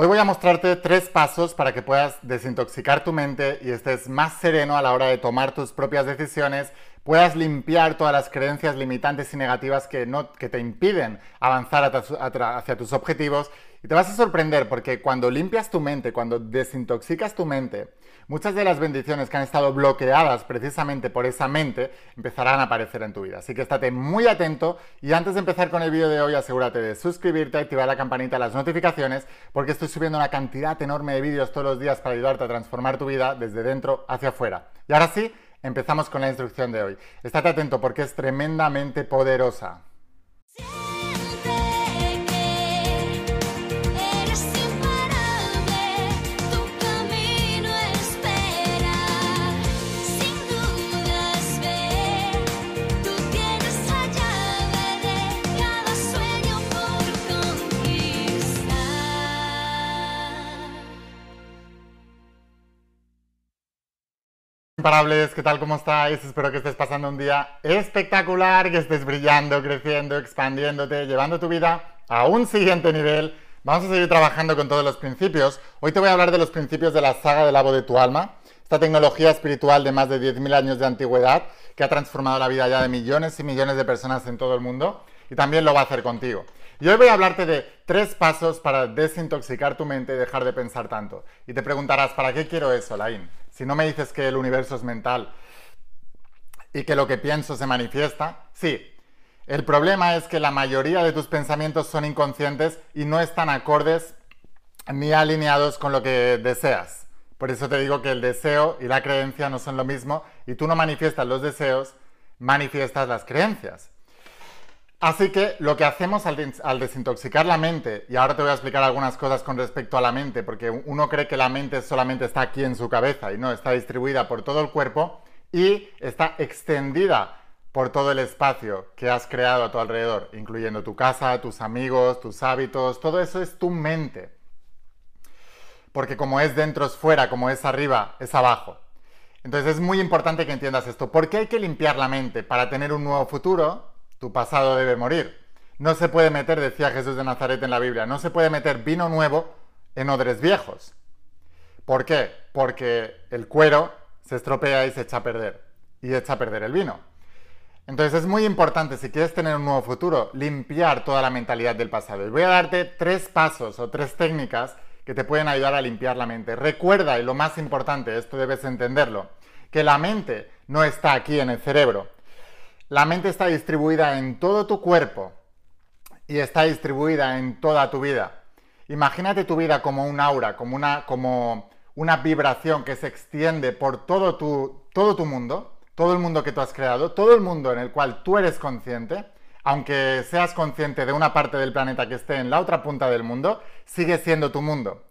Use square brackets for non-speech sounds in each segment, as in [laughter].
Hoy voy a mostrarte tres pasos para que puedas desintoxicar tu mente y estés más sereno a la hora de tomar tus propias decisiones, puedas limpiar todas las creencias limitantes y negativas que, no, que te impiden avanzar hacia tus objetivos. Y te vas a sorprender porque cuando limpias tu mente, cuando desintoxicas tu mente, muchas de las bendiciones que han estado bloqueadas precisamente por esa mente empezarán a aparecer en tu vida. Así que estate muy atento y antes de empezar con el vídeo de hoy asegúrate de suscribirte, activar la campanita las notificaciones porque estoy subiendo una cantidad enorme de vídeos todos los días para ayudarte a transformar tu vida desde dentro hacia afuera. Y ahora sí, empezamos con la instrucción de hoy. Estate atento porque es tremendamente poderosa. Imparables, ¿qué tal? ¿Cómo estáis? Espero que estés pasando un día espectacular, que estés brillando, creciendo, expandiéndote, llevando tu vida a un siguiente nivel. Vamos a seguir trabajando con todos los principios. Hoy te voy a hablar de los principios de la saga del abo de tu alma, esta tecnología espiritual de más de 10.000 años de antigüedad que ha transformado la vida ya de millones y millones de personas en todo el mundo y también lo va a hacer contigo. Y hoy voy a hablarte de tres pasos para desintoxicar tu mente y dejar de pensar tanto. Y te preguntarás, ¿para qué quiero eso, Lain? Si no me dices que el universo es mental y que lo que pienso se manifiesta, sí. El problema es que la mayoría de tus pensamientos son inconscientes y no están acordes ni alineados con lo que deseas. Por eso te digo que el deseo y la creencia no son lo mismo y tú no manifiestas los deseos, manifiestas las creencias. Así que lo que hacemos al, desintoxicar la mente, y ahora te voy a explicar algunas cosas con respecto a la mente, porque uno cree que la mente solamente está aquí en su cabeza y no, está distribuida por todo el cuerpo y está extendida por todo el espacio que has creado a tu alrededor, incluyendo tu casa, tus amigos, tus hábitos, todo eso es tu mente. Porque como es dentro es fuera, como es arriba es abajo. Entonces es muy importante que entiendas esto. ¿Por qué hay que limpiar la mente? Para tener un nuevo futuro, tu pasado debe morir. No se puede meter, decía Jesús de Nazaret en la Biblia, no se puede meter vino nuevo en odres viejos. ¿Por qué? Porque el cuero se estropea y se echa a perder. Y echa a perder el vino. Entonces es muy importante, si quieres tener un nuevo futuro, limpiar toda la mentalidad del pasado. Y voy a darte tres pasos o tres técnicas que te pueden ayudar a limpiar la mente. Recuerda, y lo más importante, esto debes entenderlo, que la mente no está aquí en el cerebro. La mente está distribuida en todo tu cuerpo y está distribuida en toda tu vida. Imagínate tu vida como un aura, como una, como una vibración que se extiende por todo tu, todo tu mundo, todo el mundo que tú has creado, todo el mundo en el cual tú eres consciente, aunque seas consciente de una parte del planeta que esté en la otra punta del mundo, sigue siendo tu mundo.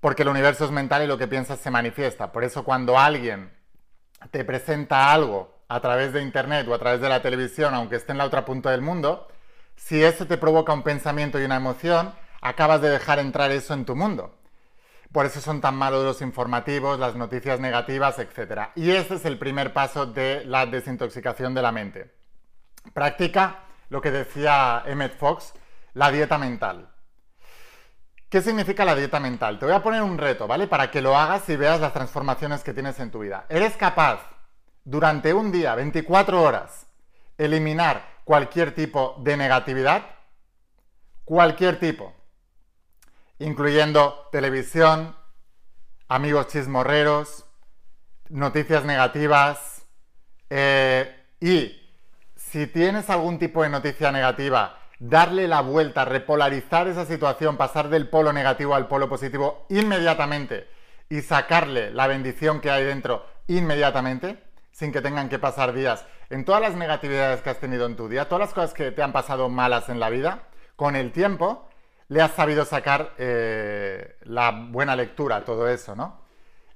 Porque el universo es mental y lo que piensas se manifiesta. Por eso cuando alguien te presenta algo a través de internet o a través de la televisión, aunque esté en la otra punta del mundo, si eso te provoca un pensamiento y una emoción, acabas de dejar entrar eso en tu mundo. Por eso son tan malos los informativos, las noticias negativas, etc. Y ese es el primer paso de la desintoxicación de la mente. Practica lo que decía Emmett Fox, la dieta mental. ¿Qué significa la dieta mental? Te voy a poner un reto, ¿vale? Para que lo hagas y veas las transformaciones que tienes en tu vida. ¿Eres capaz durante un día, 24 horas, eliminar cualquier tipo de negatividad, cualquier tipo, incluyendo televisión, amigos chismorreros, noticias negativas, eh, y si tienes algún tipo de noticia negativa, darle la vuelta, repolarizar esa situación, pasar del polo negativo al polo positivo inmediatamente y sacarle la bendición que hay dentro inmediatamente, sin que tengan que pasar días. En todas las negatividades que has tenido en tu día, todas las cosas que te han pasado malas en la vida, con el tiempo le has sabido sacar eh, la buena lectura a todo eso, ¿no?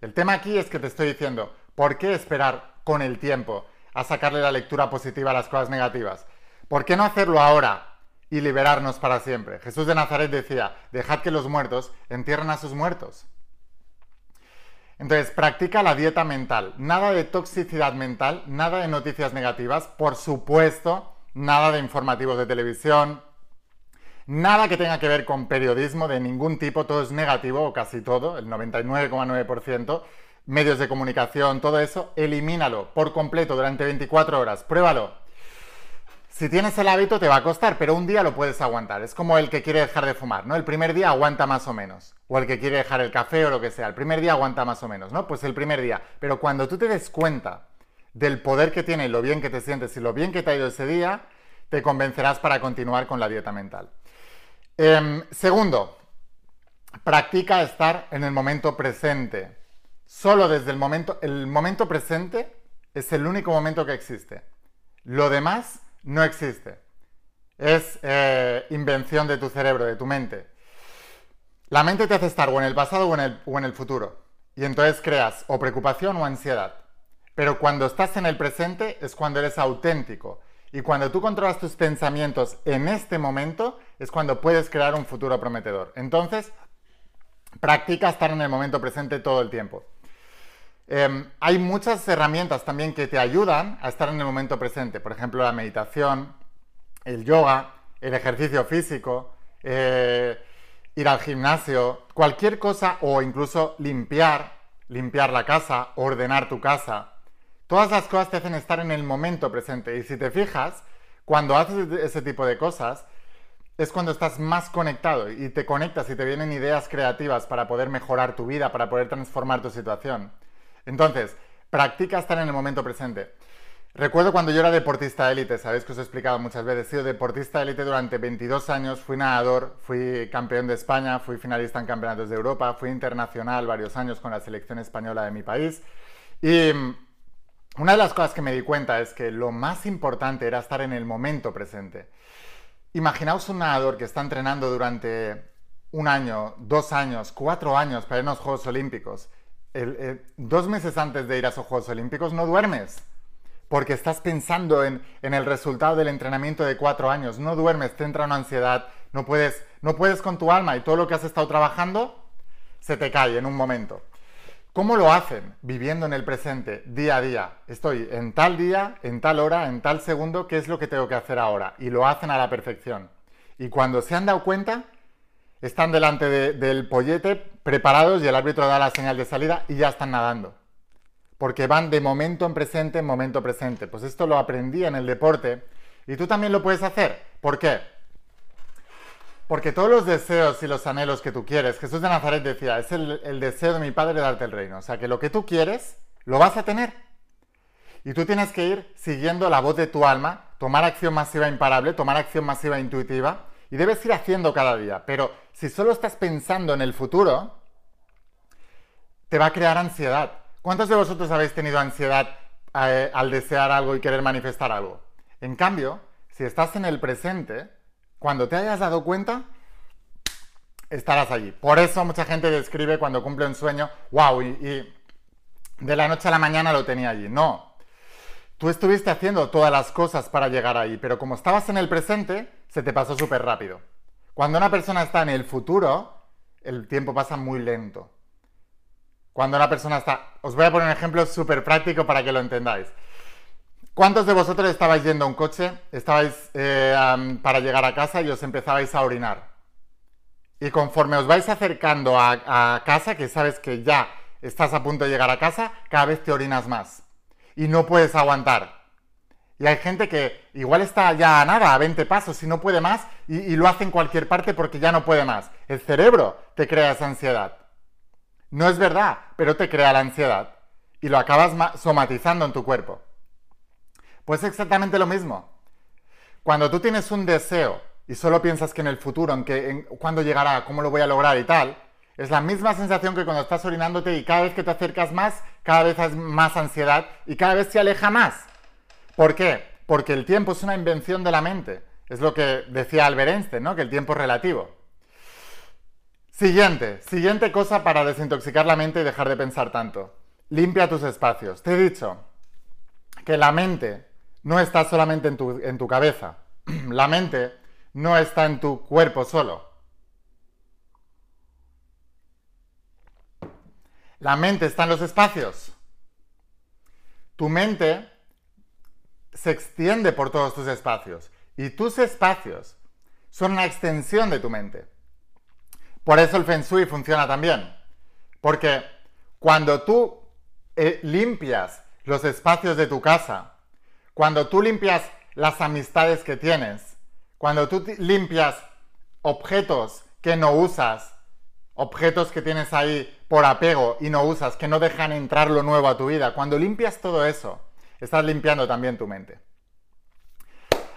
El tema aquí es que te estoy diciendo, ¿por qué esperar con el tiempo a sacarle la lectura positiva a las cosas negativas? ¿Por qué no hacerlo ahora y liberarnos para siempre? Jesús de Nazaret decía, dejad que los muertos entierren a sus muertos. Entonces, practica la dieta mental. Nada de toxicidad mental, nada de noticias negativas, por supuesto, nada de informativos de televisión, Nada que tenga que ver con periodismo de ningún tipo, todo es negativo, o casi todo, el 99,9%. Medios de comunicación, todo eso, elimínalo por completo durante 24 horas. Pruébalo. Si tienes el hábito te va a costar, pero un día lo puedes aguantar. Es como el que quiere dejar de fumar, ¿no? El primer día aguanta más o menos. O el que quiere dejar el café o lo que sea. El primer día aguanta más o menos, ¿no? Pues el primer día. Pero cuando tú te des cuenta del poder que tiene y lo bien que te sientes y lo bien que te ha ido ese día, te convencerás para continuar con la dieta mental. Em, segundo, practica estar en el momento presente. Solo desde el momento, el momento presente es el único momento que existe. Lo demás no existe. Es eh, invención de tu cerebro, de tu mente. La mente te hace estar o en el pasado o en el, o en el futuro. Y entonces creas o preocupación o ansiedad. Pero cuando estás en el presente es cuando eres auténtico. Y cuando tú controlas tus pensamientos en este momento es cuando puedes crear un futuro prometedor. Entonces, practica estar en el momento presente todo el tiempo. Em, hay muchas herramientas también que te ayudan a estar en el momento presente. Por ejemplo, la meditación, el yoga, el ejercicio físico, eh, ir al gimnasio, cualquier cosa o incluso limpiar, limpiar la casa, ordenar tu casa. Todas las cosas te hacen estar en el momento presente. Y si te fijas, cuando haces ese tipo de cosas, es cuando estás más conectado y te conectas y te vienen ideas creativas para poder mejorar tu vida, para poder transformar tu situación. Entonces, practica estar en el momento presente. Recuerdo cuando yo era deportista élite, sabéis que os he explicado muchas veces, he sido deportista élite durante 22 años, fui nadador, fui campeón de España, fui finalista en campeonatos de Europa, fui internacional varios años con la selección española de mi país y una de las cosas que me di cuenta es que lo más importante era estar en el momento presente. Imaginaos un nadador que está entrenando durante un año, dos años, cuatro años para ir a los Juegos Olímpicos. Dos meses antes de ir a esos Juegos Olímpicos no duermes porque estás pensando en, el resultado del entrenamiento de cuatro años. No duermes, te entra una ansiedad, no puedes, no puedes con tu alma y todo lo que has estado trabajando se te cae en un momento. ¿Cómo lo hacen? Viviendo en el presente, día a día. Estoy en tal día, en tal hora, en tal segundo, ¿qué es lo que tengo que hacer ahora? Y lo hacen a la perfección. Y cuando se han dado cuenta, están delante del pollete, preparados, y el árbitro da la señal de salida y ya están nadando. Porque van de momento en presente en momento presente. Pues esto lo aprendí en el deporte y tú también lo puedes hacer. ¿Por qué? Porque todos los deseos y los anhelos que tú quieres, Jesús de Nazaret decía, es el, deseo de mi Padre darte el reino. O sea, que lo que tú quieres, lo vas a tener. Y tú tienes que ir siguiendo la voz de tu alma, tomar acción masiva imparable, tomar acción masiva intuitiva, y debes ir haciendo cada día. Pero si solo estás pensando en el futuro, te va a crear ansiedad. ¿Cuántos de vosotros habéis tenido ansiedad eh, al desear algo y querer manifestar algo? En cambio, si estás en el presente, cuando te hayas dado cuenta, estarás allí. Por eso mucha gente describe cuando cumple un sueño, wow, y, de la noche a la mañana lo tenía allí. No. Tú estuviste haciendo todas las cosas para llegar ahí, pero como estabas en el presente, se te pasó súper rápido. Cuando una persona está en el futuro, el tiempo pasa muy lento. Cuando una persona está... Os voy a poner un ejemplo súper práctico para que lo entendáis. ¿Cuántos de vosotros estabais yendo a un coche, estabais eh, para llegar a casa y os empezabais a orinar? Y conforme os vais acercando a, casa, que sabes que ya estás a punto de llegar a casa, cada vez te orinas más. Y no puedes aguantar. Y hay gente que igual está ya a nada, a 20 pasos, y no puede más, y, lo hace en cualquier parte porque ya no puede más. El cerebro te crea esa ansiedad. No es verdad, pero te crea la ansiedad. Y lo acabas somatizando en tu cuerpo. Pues exactamente lo mismo. Cuando tú tienes un deseo y solo piensas que en el futuro, en, que, en cuándo llegará, cómo lo voy a lograr y tal, es la misma sensación que cuando estás orinándote y cada vez que te acercas más, cada vez hay más ansiedad y cada vez se aleja más. ¿Por qué? Porque el tiempo es una invención de la mente. Es lo que decía Albert Einstein, ¿no? Que el tiempo es relativo. Siguiente, siguiente cosa para desintoxicar la mente y dejar de pensar tanto. Limpia tus espacios. Te he dicho que la mente no está solamente en tu, cabeza. [clears throat] La mente no está en tu cuerpo solo. La mente está en los espacios. Tu mente se extiende por todos tus espacios. Y tus espacios son una extensión de tu mente. Por eso el Feng Shui funciona también. Porque cuando tú eh, limpias los espacios de tu casa, cuando tú limpias las amistades que tienes, cuando tú limpias objetos que no usas, objetos que tienes ahí por apego y no usas, que no dejan entrar lo nuevo a tu vida, cuando limpias todo eso, estás limpiando también tu mente.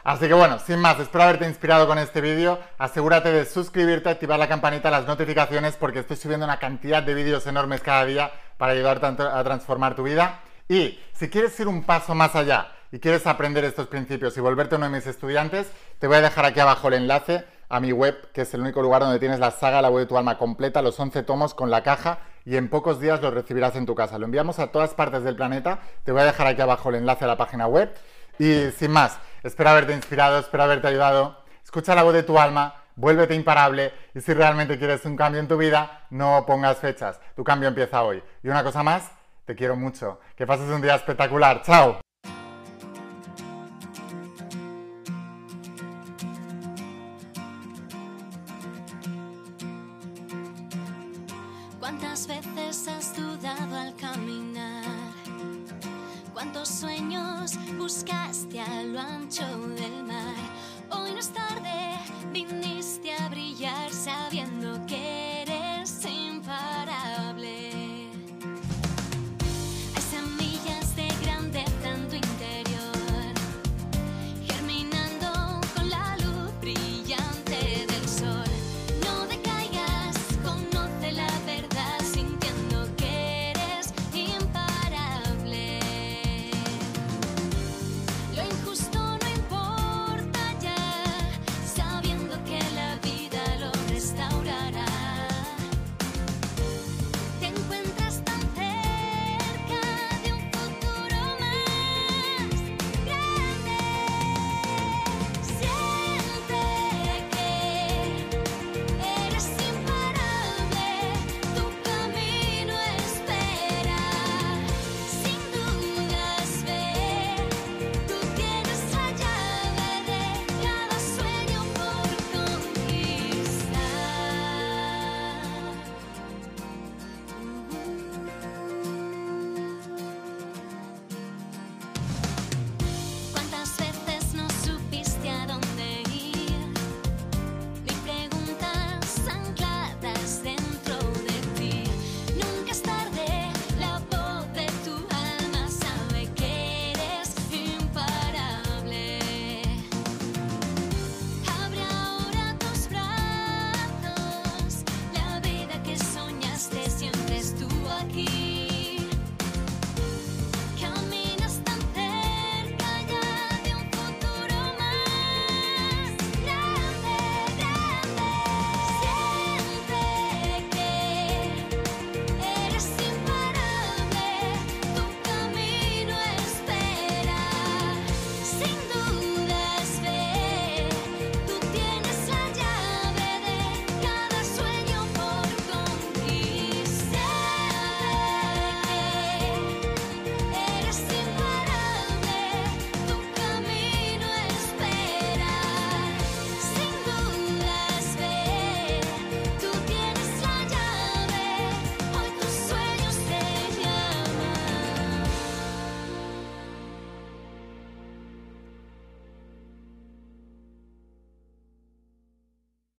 Así que bueno, sin más, espero haberte inspirado con este vídeo. Asegúrate de suscribirte, activar la campanita, las notificaciones, porque estoy subiendo una cantidad de vídeos enormes cada día para ayudarte a transformar tu vida. Y si quieres ir un paso más allá y quieres aprender estos principios y volverte uno de mis estudiantes, te voy a dejar aquí abajo el enlace a mi web, que es el único lugar donde tienes la saga La web de tu alma completa, los 11 tomos con la caja y en pocos días los recibirás en tu casa. Lo enviamos a todas partes del planeta. Te voy a dejar aquí abajo el enlace a la página web. Y sin más, espero haberte inspirado, espero haberte ayudado. Escucha la voz de tu alma, vuélvete imparable y si realmente quieres un cambio en tu vida, no pongas fechas. Tu cambio empieza hoy. Y una cosa más, te quiero mucho. Que pases un día espectacular. ¡Chao! Buscaste a lo ancho del mar? Hoy no es tarde, viniste